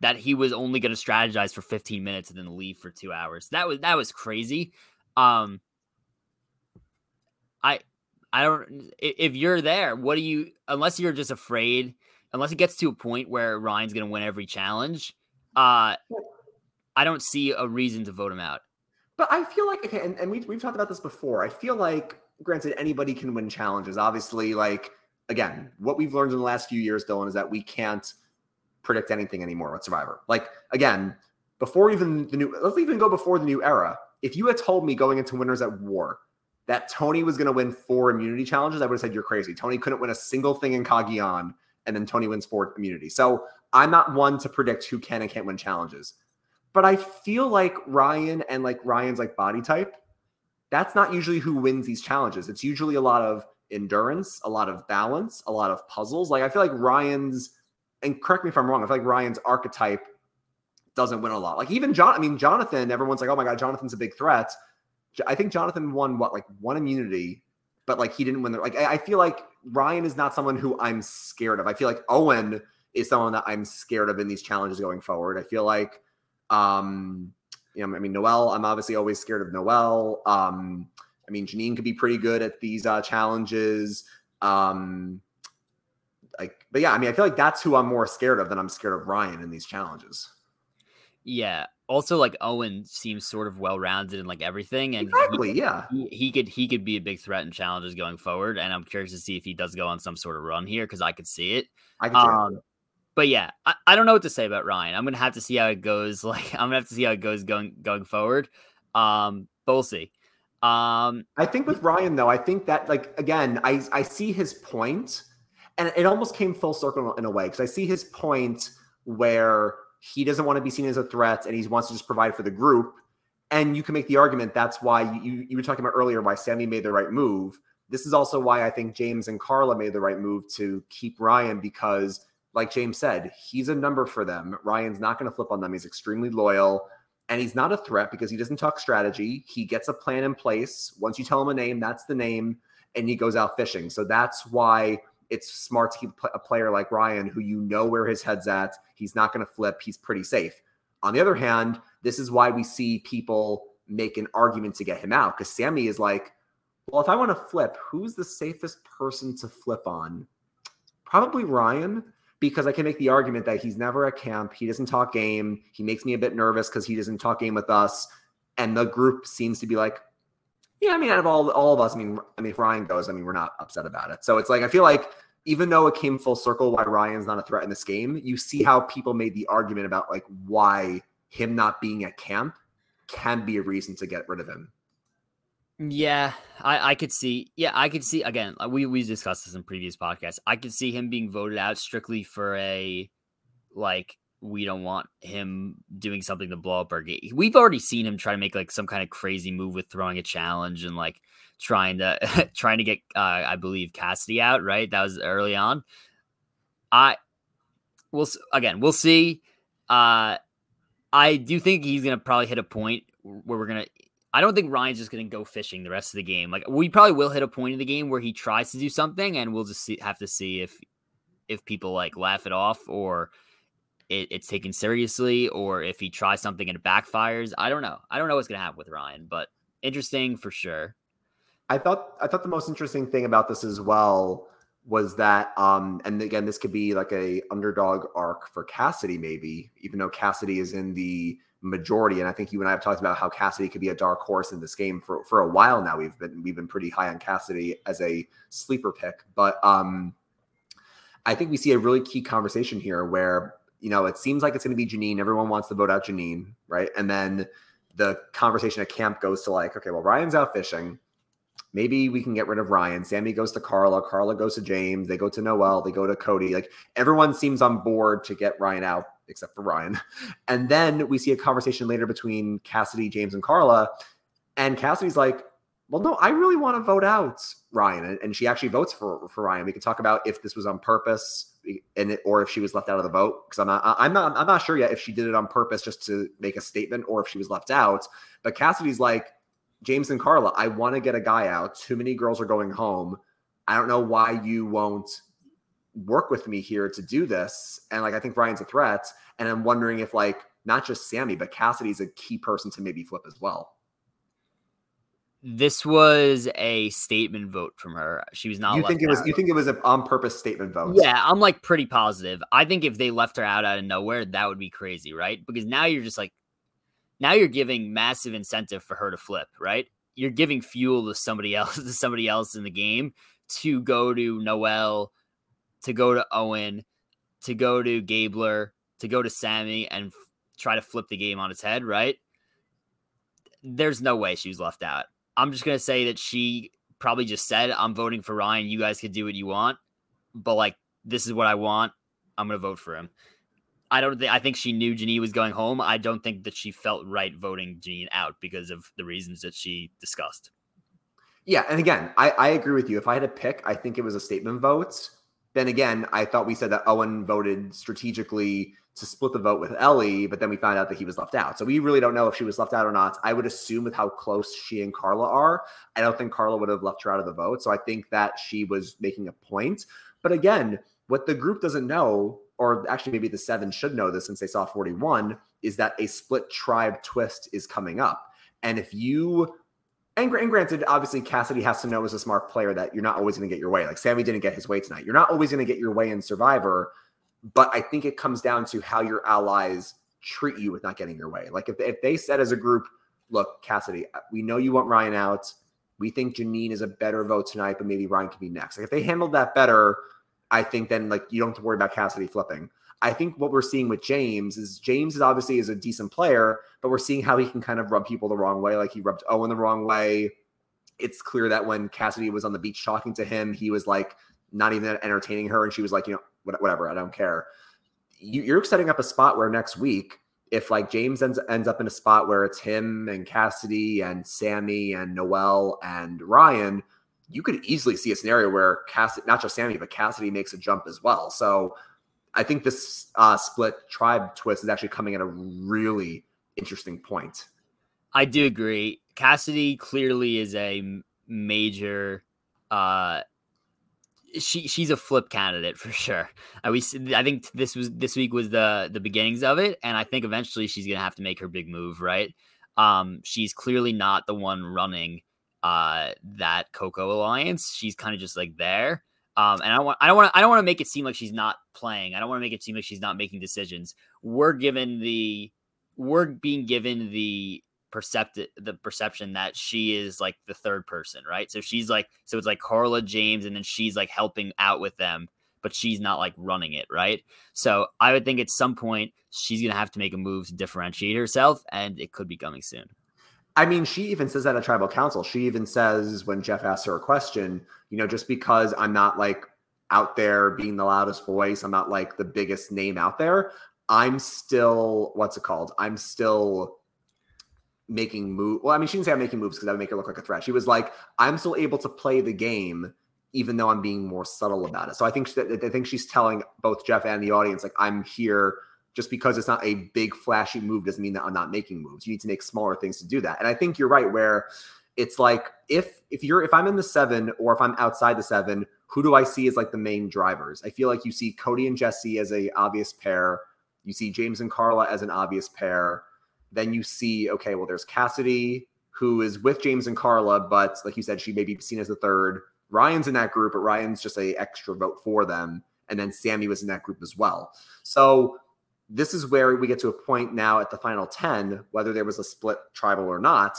that he was only going to strategize for 15 minutes and then leave for 2 hours. That was that was crazy. Um I I don't if you're there, what do you unless you're just afraid, unless it gets to a point where Ryan's going to win every challenge, uh I don't see a reason to vote him out. But I feel like okay, and, and we we've talked about this before. I feel like, granted, anybody can win challenges. Obviously, like again, what we've learned in the last few years, Dylan, is that we can't predict anything anymore with Survivor. Like again, before even the new, let's even go before the new era. If you had told me going into Winners at War that Tony was going to win four immunity challenges, I would have said you're crazy. Tony couldn't win a single thing in Cagayan, and then Tony wins four immunity. So I'm not one to predict who can and can't win challenges. But I feel like Ryan and like Ryan's like body type, that's not usually who wins these challenges. It's usually a lot of endurance, a lot of balance, a lot of puzzles. Like I feel like Ryan's, and correct me if I'm wrong, I feel like Ryan's archetype doesn't win a lot. Like even John, I mean, Jonathan, everyone's like, oh my God, Jonathan's a big threat. I think Jonathan won what, like one immunity, but like he didn't win the like I feel like Ryan is not someone who I'm scared of. I feel like Owen is someone that I'm scared of in these challenges going forward. I feel like um, you know, I mean, Noelle, I'm obviously always scared of Noelle. Um, I mean, Jeanine could be pretty good at these uh, challenges. Um, like, but yeah, I mean, I feel like that's who I'm more scared of than I'm scared of Ryan in these challenges. Yeah. Also, like Owen seems sort of well rounded in like everything, and exactly, he, yeah, he, he, could he could be a big threat in challenges going forward. And I'm curious to see if he does go on some sort of run here because I could see it. I can see um, it but yeah, I, I don't know what to say about Ryan. I'm gonna have to see how it goes. Like I'm gonna have to see how it goes going going forward. Um, but we'll see. Um, I think with Ryan though, I think that like again, I I see his point, and it almost came full circle in a way because I see his point where he doesn't want to be seen as a threat and he wants to just provide for the group. And you can make the argument that's why you you were talking about earlier why Sami made the right move. This is also why I think James and Karla made the right move to keep Ryan because, like James said, he's a number for them. Ryan's not going to flip on them. He's extremely loyal and he's not a threat because he doesn't talk strategy. He gets a plan in place. Once you tell him a name, that's the name, and he goes out fishing. So that's why it's smart to keep a player like Ryan, who you know where his head's at. He's not going to flip. He's pretty safe. On the other hand, this is why we see people make an argument to get him out because Sami is like, well, if I want to flip, who's the safest person to flip on? Probably Ryan, because I can make the argument that he's never at camp. He doesn't talk game. He makes me a bit nervous because he doesn't talk game with us. And the group seems to be like, yeah, I mean, out of all all of us, I mean, I mean, if Ryan goes, I mean, we're not upset about it. So it's like I feel like even though it came full circle why Ryan's not a threat in this game, you see how people made the argument about like why him not being at camp can be a reason to get rid of him. Yeah, I, I could see. Yeah, I could see again. We we discussed this in previous podcasts. I could see him being voted out strictly for a like we don't want him doing something to blow up our game. We've already seen him try to make like some kind of crazy move with throwing a challenge and like trying to trying to get uh, I believe Cassidy out. Right, that was early on. I will again. We'll see. Uh, I do think he's gonna probably hit a point where we're gonna I don't think Ryan's just going to go fishing the rest of the game. Like we probably will hit a point in the game where he tries to do something, and we'll just see, have to see if if people like laugh it off or it, it's taken seriously, or if he tries something and it backfires. I don't know. I don't know what's going to happen with Ryan, but interesting for sure. I thought I thought the most interesting thing about this as well was that um and again this could be like a underdog arc for Cassidy maybe even though Cassidy is in the majority. And I think you and I have talked about how Cassidy could be a dark horse in this game for, for a while now. We've been we've been pretty high on Cassidy as a sleeper pick. But um I think we see a really key conversation here where, you know, it seems like it's gonna be Jeanine. Everyone wants to vote out Jeanine, right? And then the conversation at camp goes to like, okay, well, Ryan's out fishing. Maybe we can get rid of Ryan. Sami goes to Karla. Karla goes to James. They go to Noelle. They go to Cody. Like everyone seems on board to get Ryan out except for Ryan. And then we see a conversation later between Cassidy, James, and Karla. And Cassidy's like, well, no, I really want to vote out Ryan. And she actually votes for, for Ryan. We can talk about if this was on purpose and it, or if she was left out of the vote. Because I'm not I'm not I'm not sure yet if she did it on purpose just to make a statement or if she was left out. But Cassidy's like, James and Karla, I want to get a guy out. Too many girls are going home. I don't know why you won't work with me here to do this. And like, I think Ryan's a threat. And I'm wondering if like not just Sami, but Cassidy's a key person to maybe flip as well. This was a statement vote from her. She was not. You think it was? You think it was an on purpose statement vote? Yeah, I'm like pretty positive. I think if they left her out out of nowhere, that would be crazy, right? Because now you're just like, now you're giving massive incentive for her to flip, right? You're giving fuel to somebody else, to somebody else in the game to go to Noelle to go to Owen, to go to Gabler, to go to Sami and f- try to flip the game on its head, right? There's no way she was left out. I'm just going to say that she probably just said, I'm voting for Ryan. You guys can do what you want. But like, this is what I want. I'm going to vote for him. I don't think I think she knew Jeanine was going home. I don't think that she felt right voting Jeanine out because of the reasons that she discussed. Yeah, and again, I, I agree with you. If I had to pick, I think it was a statement vote. Then again, I thought we said that Owen voted strategically to split the vote with Elie, but then we found out that he was left out. So we really don't know if she was left out or not. I would assume with how close she and Karla are, I don't think Karla would have left her out of the vote. So I think that she was making a point. But again, what the group doesn't know, or actually maybe the seven should know this since they saw 41, is that a split tribe twist is coming up. And if you and, and granted, obviously Cassidy has to know as a smart player that you're not always going to get your way. Like Sami didn't get his way tonight. You're not always going to get your way in Survivor, but I think it comes down to how your allies treat you with not getting your way. Like if, if they said as a group, look, Cassidy, uh, we know you want Ryan out. We think Jeanine is a better vote tonight, but maybe Ryan can be next. Like if they handled that better, I think then like you don't have to worry about Cassidy flipping. I think what we're seeing with James is James is obviously is a decent player, but we're seeing how he can kind of rub people the wrong way. Like he rubbed Owen the wrong way. It's clear that when Cassidy was on the beach talking to him, he was like not even entertaining her, and she was like, you know, whatever, I don't care. You're setting up a spot where next week, if like James ends ends up in a spot where it's him and Cassidy and Sami and Noelle and Ryan, you could easily see a scenario where Cassidy, not just Sami, but Cassidy makes a jump as well. So I think this uh, split tribe twist is actually coming at a really interesting point. I do agree. Cassidy clearly is a major. Uh, she she's a flip candidate for sure. I we I think this was this week was the the beginnings of it, and I think eventually she's gonna have to make her big move. Right? Um, she's clearly not the one running uh that Coco alliance. She's kind of just like there. Um, and I want I don't want I don't want to make it seem like she's not playing. I don't want to make it seem like she's not making decisions. We're given the we're being given the perceptive the perception that she is like the third person, right? So she's like so it's like Karla James and then she's like helping out with them, but she's not like running it, right? So I would think at some point she's gonna have to make a move to differentiate herself, and it could be coming soon. I mean, she even says that at tribal council. She even says when Jeff asks her a question, you know, just because I'm not like out there being the loudest voice, I'm not like the biggest name out there. I'm still what's it called? I'm still making move. Well, I mean, she didn't say I'm making moves because that would make her look like a threat. She was like, I'm still able to play the game even though I'm being more subtle about it. So I think she, I think she's telling both Jeff and the audience like I'm here just because it's not a big flashy move doesn't mean that I'm not making moves. You need to make smaller things to do that. And I think you're right where it's like if if you're if I'm in the 7 or if I'm outside the 7, who do I see as like the main drivers? I feel like you see Cody and Jesse as a obvious pair. You see James and Karla as an obvious pair. Then you see okay, well there's Cassidy who is with James and Karla, but like you said she may be seen as the third. Ryan's in that group, but Ryan's just a extra vote for them. And then Sami was in that group as well. So this is where we get to a point now at the final 10, whether there was a split tribal or not.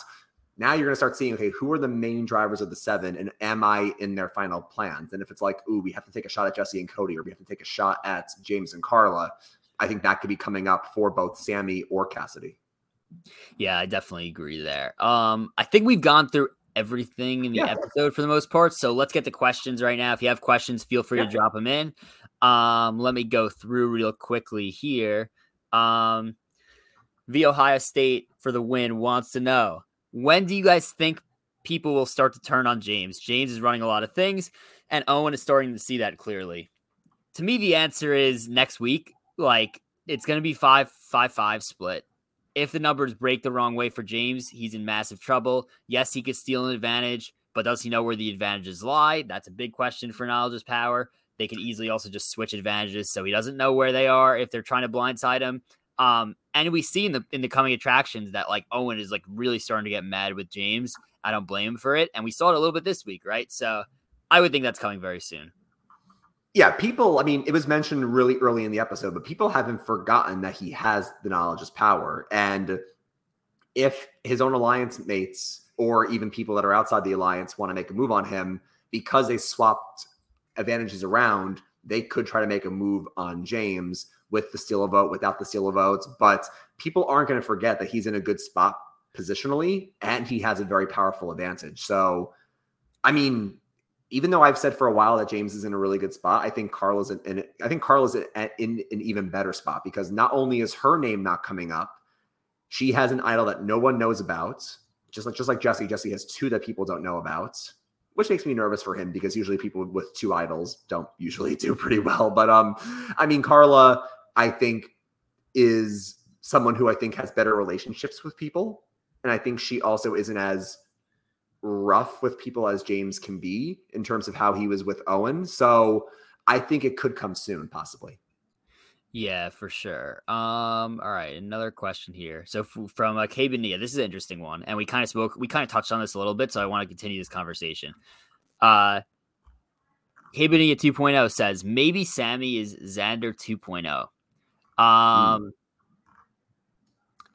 Now you're going to start seeing, okay, who are the main drivers of the seven, and am I in their final plans? And if it's like, ooh, we have to take a shot at Jesse and Cody, or we have to take a shot at James and Karla, I think that could be coming up for both Sami or Cassidy. Yeah, I definitely agree there. Um, I think we've gone through everything in the yeah. episode for the most part. So let's get to questions right now. If you have questions, feel free yeah. to drop them in. Um, let me go through real quickly here. Um, the Ohio State for the win wants to know when do you guys think people will start to turn on James? James is running a lot of things, and Owen is starting to see that clearly. To me, the answer is next week. Like it's going to be five, five, five split. If the numbers break the wrong way for James, he's in massive trouble. Yes, he could steal an advantage, but does he know where the advantages lie? That's a big question for knowledge's power. They could easily also just switch advantages, so he doesn't know where they are if they're trying to blindside him. Um, and we see in the in the coming attractions that like Owen is like really starting to get mad with James. I don't blame him for it, and we saw it a little bit this week, right? So I would think that's coming very soon. Yeah, people, I mean, it was mentioned really early in the episode, but people haven't forgotten that he has the knowledge as power. And if his own alliance mates or even people that are outside the alliance want to make a move on him because they swapped advantages around, they could try to make a move on James with the steal of vote, without the steal of votes. But people aren't going to forget that he's in a good spot positionally and he has a very powerful advantage. So, I mean, even though I've said for a while that James is in a really good spot, I think Karla's in, in I think Karla's in, in an even better spot because not only is her name not coming up, she has an idol that no one knows about. Just like just like Jesse, Jesse has two that people don't know about which makes me nervous for him because usually people with two idols don't usually do pretty well. But um, I mean, Karla, I think is someone who I think has better relationships with people, and I think she also isn't as rough with people as James can be in terms of how he was with Owen. So I think it could come soon, possibly. Yeah, for sure. Um, all right, another question here. So f- from uh, Kabania, this is an interesting one, and we kind of spoke, we kind of touched on this a little bit, so I want to continue this conversation. Uh, Kabania 2.0 says maybe Sami is Xander 2.0. Um, mm.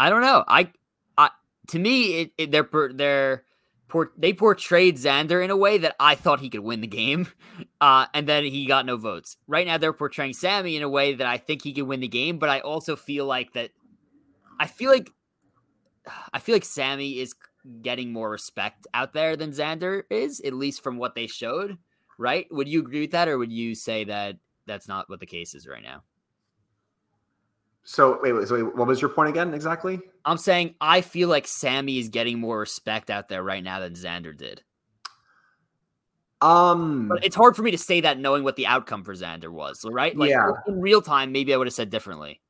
I don't know. I, I to me, it, it they're they're they portrayed Xander in a way that I thought he could win the game, uh, and then he got no votes. Right now, they're portraying Sami in a way that I think he could win the game, but I also feel like that. I feel like I feel like Sami is getting more respect out there than Xander is, at least from what they showed. Right? Would you agree with that, or would you say that that's not what the case is right now? So wait, wait, so wait, what was your point again exactly? I'm saying I feel like Sami is getting more respect out there right now than Xander did. Um, but it's hard for me to say that knowing what the outcome for Xander was, right? Like yeah. in real time, maybe I would have said differently.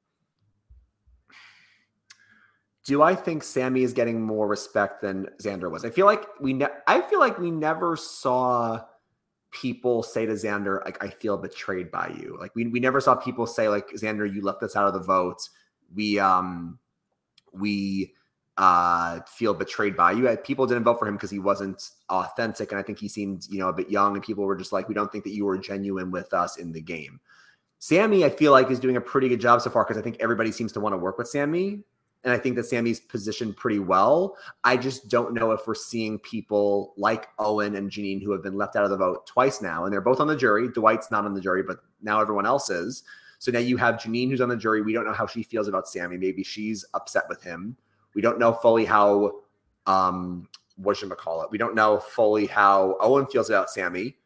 Do I think Sami is getting more respect than Xander was? I feel like we ne- I feel like we never saw people say to Xander, like, I feel betrayed by you. Like we, we never saw people say, like, Xander, you left us out of the vote. We um we uh feel betrayed by you. People didn't vote for him because he wasn't authentic. And I think he seemed, you know, a bit young, and people were just like, we don't think that you were genuine with us in the game. Sami, I feel like, is doing a pretty good job so far because I think everybody seems to want to work with Sami, and I think that Sami's positioned pretty well. I just don't know if we're seeing people like Owen and Jeanine who have been left out of the vote twice now, and they're both on the jury. Dwight's not on the jury, but now everyone else is. So now you have Jeanine, who's on the jury. We don't know how she feels about Sami. Maybe she's upset with him. We don't know fully how um what should I call it? We don't know fully how Owen feels about Sami.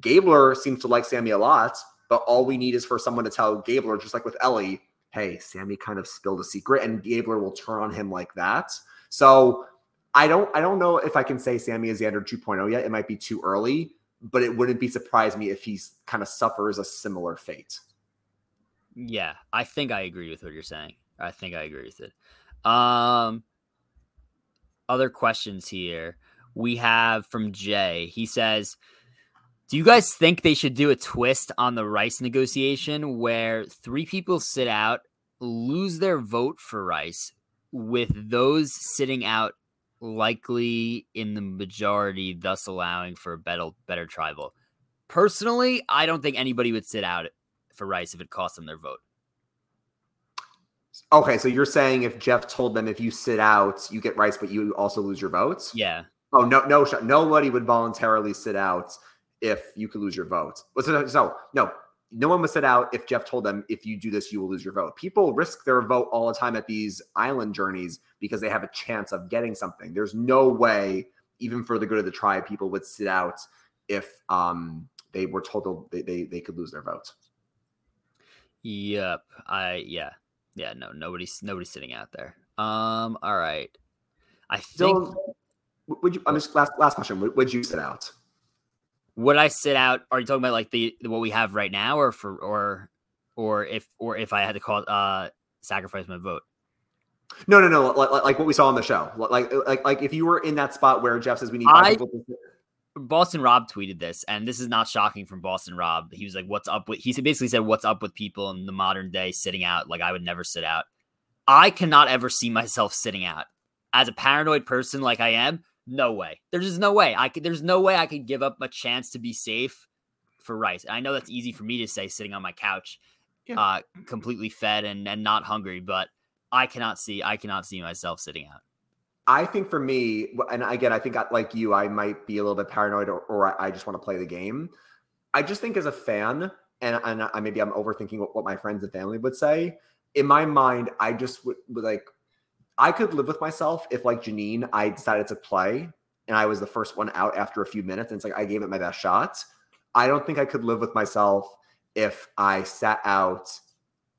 Gabler seems to like Sami a lot, but all we need is for someone to tell Gabler, just like with Elie, hey, Sami kind of spilled a secret, and Gabler will turn on him like that. So I don't I don't know if I can say Sami is Xander 2.0 yet. It might be too early, but it wouldn't be surprise me if he kind of suffers a similar fate. Yeah, I think I agree with what you're saying. I think I agree with it. Um other questions here. We have from Jay. He says, do you guys think they should do a twist on the Rice negotiation where three people sit out, lose their vote for Rice, with those sitting out likely in the majority, thus allowing for a better, better tribal? Personally, I don't think anybody would sit out for Rice if it cost them their vote. Okay, so you're saying if Jeff told them if you sit out, you get Rice, but you also lose your votes? Yeah. Oh no, no, nobody would voluntarily sit out if you could lose your vote. So, so no, no one would sit out if Jeff told them if you do this, you will lose your vote. People risk their vote all the time at these island journeys because they have a chance of getting something. There's no way, even for the good of the tribe, people would sit out if um, they were told they, they they could lose their vote. Yep. I yeah. Yeah, no, nobody's nobody's sitting out there. Um, all right. I think would you I'm just last last question. Would, would you sit out? would I sit out? Are you talking about like the what we have right now, or for or or if or if I had to call uh sacrifice my vote? No, no, no. Like, like what we saw on the show. Like like like if you were in that spot where Jeff says we need I, people to Boston Rob tweeted this, and this is not shocking from Boston Rob. He was like, "What's up with?" He basically said, "What's up with people in the modern day sitting out?" Like I would never sit out. I cannot ever see myself sitting out as a paranoid person like I am. No way. There's just no way. I could. There's no way I could give up a chance to be safe for Rice. And I know that's easy for me to say, sitting on my couch, yeah. uh, completely fed and and not hungry. But I cannot see. I cannot see myself sitting out. I think for me, and again, I think like you, I might be a little bit paranoid, or, or I just want to play the game. I just think as a fan, and and I, maybe I'm overthinking what, what my friends and family would say. In my mind, I just would, would like I could live with myself if, like Jeanine, I decided to play and I was the first one out after a few minutes. And it's like I gave it my best shot. I don't think I could live with myself if I sat out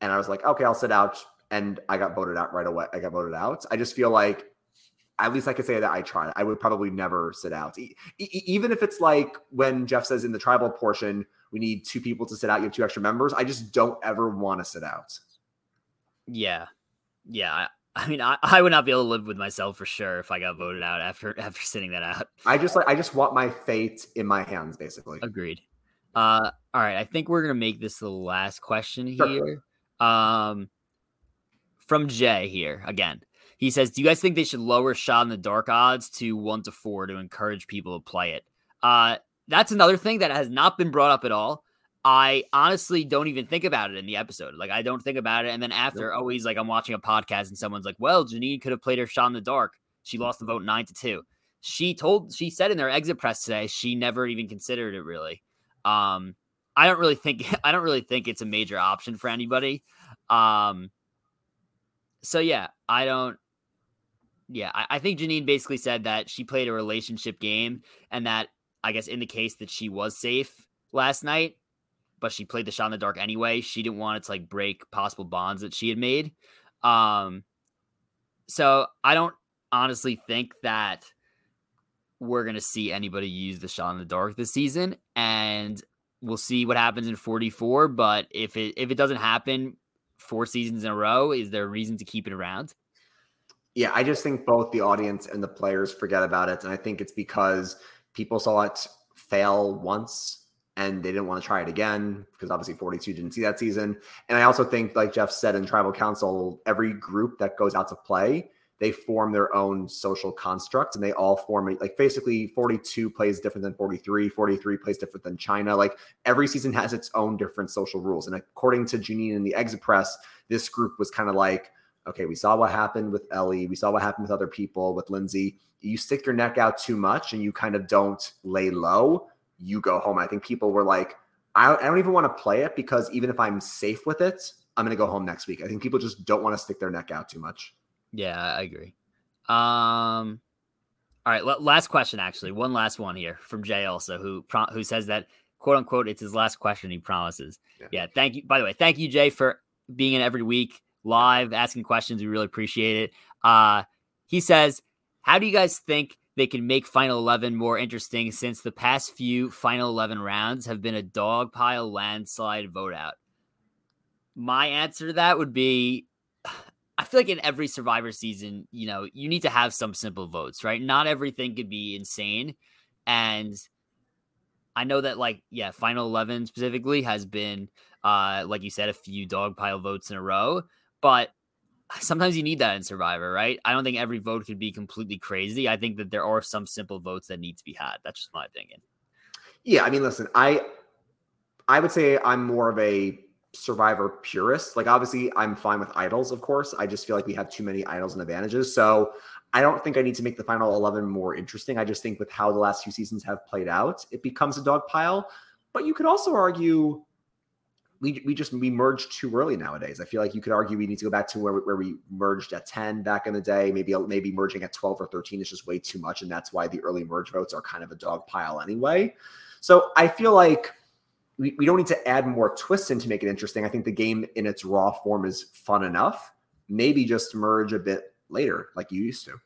and I was like, okay, I'll sit out. And I got voted out right away. I got voted out. I just feel like at least I could say that I tried. I would probably never sit out. E- e- even if it's like when Jeff says in the tribal portion, we need two people to sit out. You have two extra members. I just don't ever want to sit out. Yeah. Yeah. I mean, I, I would not be able to live with myself for sure if I got voted out after after sitting that out. I just like I just want my fate in my hands, basically. Agreed. Uh, all right, I think we're gonna make this the last question here. Sure. Um, from Jay here again. He says, "Do you guys think they should lower shot in the dark odds to one to four to encourage people to play it?" Uh, that's another thing that has not been brought up at all. I honestly don't even think about it in the episode. Like I don't think about it. And then after, nope. always like I'm watching a podcast and someone's like, "Well, Jeanine could have played her shot in the dark. She lost the vote nine to two. she told she said in their exit press today she never even considered it really. Um, I don't really think I don't really think it's a major option for anybody. Um, so yeah, I don't. Yeah, I, I think Jeanine basically said that she played a relationship game, and that I guess in the case that she was safe last night, but she played the shot in the dark anyway. She didn't want it to like break possible bonds that she had made. Um, so I don't honestly think that we're gonna see anybody use the shot in the dark this season, and we'll see what happens in 44. But if it if it doesn't happen four seasons in a row, is there a reason to keep it around? Yeah, I just think both the audience and the players forget about it, and I think it's because people saw it fail once and they didn't want to try it again because obviously 42 didn't see that season. And I also think, like Jeff said in Tribal Council, every group that goes out to play, they form their own social construct and they all form like basically 42 plays different than 43, 43 plays different than China. Like every season has its own different social rules. And according to Jeanine in the exit press, this group was kind of like, okay, we saw what happened with Elie, we saw what happened with other people, with Lindsay. You stick your neck out too much and you kind of don't lay low you go home. I think people were like, I, I don't even want to play it because even if I'm safe with it, I'm going to go home next week. I think people just don't want to stick their neck out too much. Yeah, I agree. Um, all right, l- last question. Actually, one last one here from Jay also, who pro- who says that quote unquote it's his last question. He promises. Yeah. yeah. Thank you. By the way, thank you, Jay, for being in every week live asking questions. We really appreciate it. Uh, he says, "How do you guys think they can make Final 11 more interesting since the past few Final 11 rounds have been a dog pile landslide vote out. My answer to that would be I feel like in every survivor season, you know, you need to have some simple votes, right? Not everything could be insane. And I know that like, yeah, final 11 specifically has been uh like you said a few dog pile votes in a row, but sometimes you need that in Survivor, right? I don't think every vote could be completely crazy. I think that there are some simple votes that need to be had. That's just my opinion. Yeah, I mean, listen, I I would say I'm more of a Survivor purist. Like, obviously, I'm fine with idols, of course. I just feel like we have too many idols and advantages. So I don't think I need to make the final 11 more interesting. I just think with how the last few seasons have played out, it becomes a dog pile. But you could also argue we, we just we merged too early nowadays. I feel like you could argue we need to go back to where, where we merged at 10 back in the day. Maybe maybe merging at 12 or 13 is just way too much. And that's why the early merge votes are kind of a dog pile anyway. So I feel like we, we don't need to add more twists in to make it interesting. I think the game in its raw form is fun enough. Maybe just merge a bit later like you used to.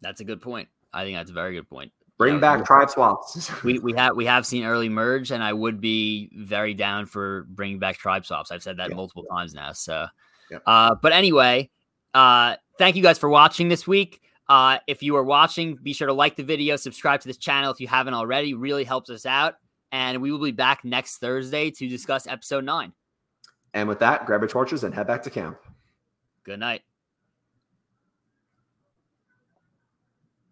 That's a good point. I think that's a very good point. Bring back tribe swaps. we we have we have seen early merge, and I would be very down for bringing back tribe swaps. I've said that yeah. multiple times now. So, yeah. uh, but anyway, uh, thank you guys for watching this week. Uh, if you are watching, be sure to like the video, subscribe to this channel if you haven't already. Really helps us out, and we will be back next Thursday to discuss episode nine. And with that, grab your torches and head back to camp. Good night.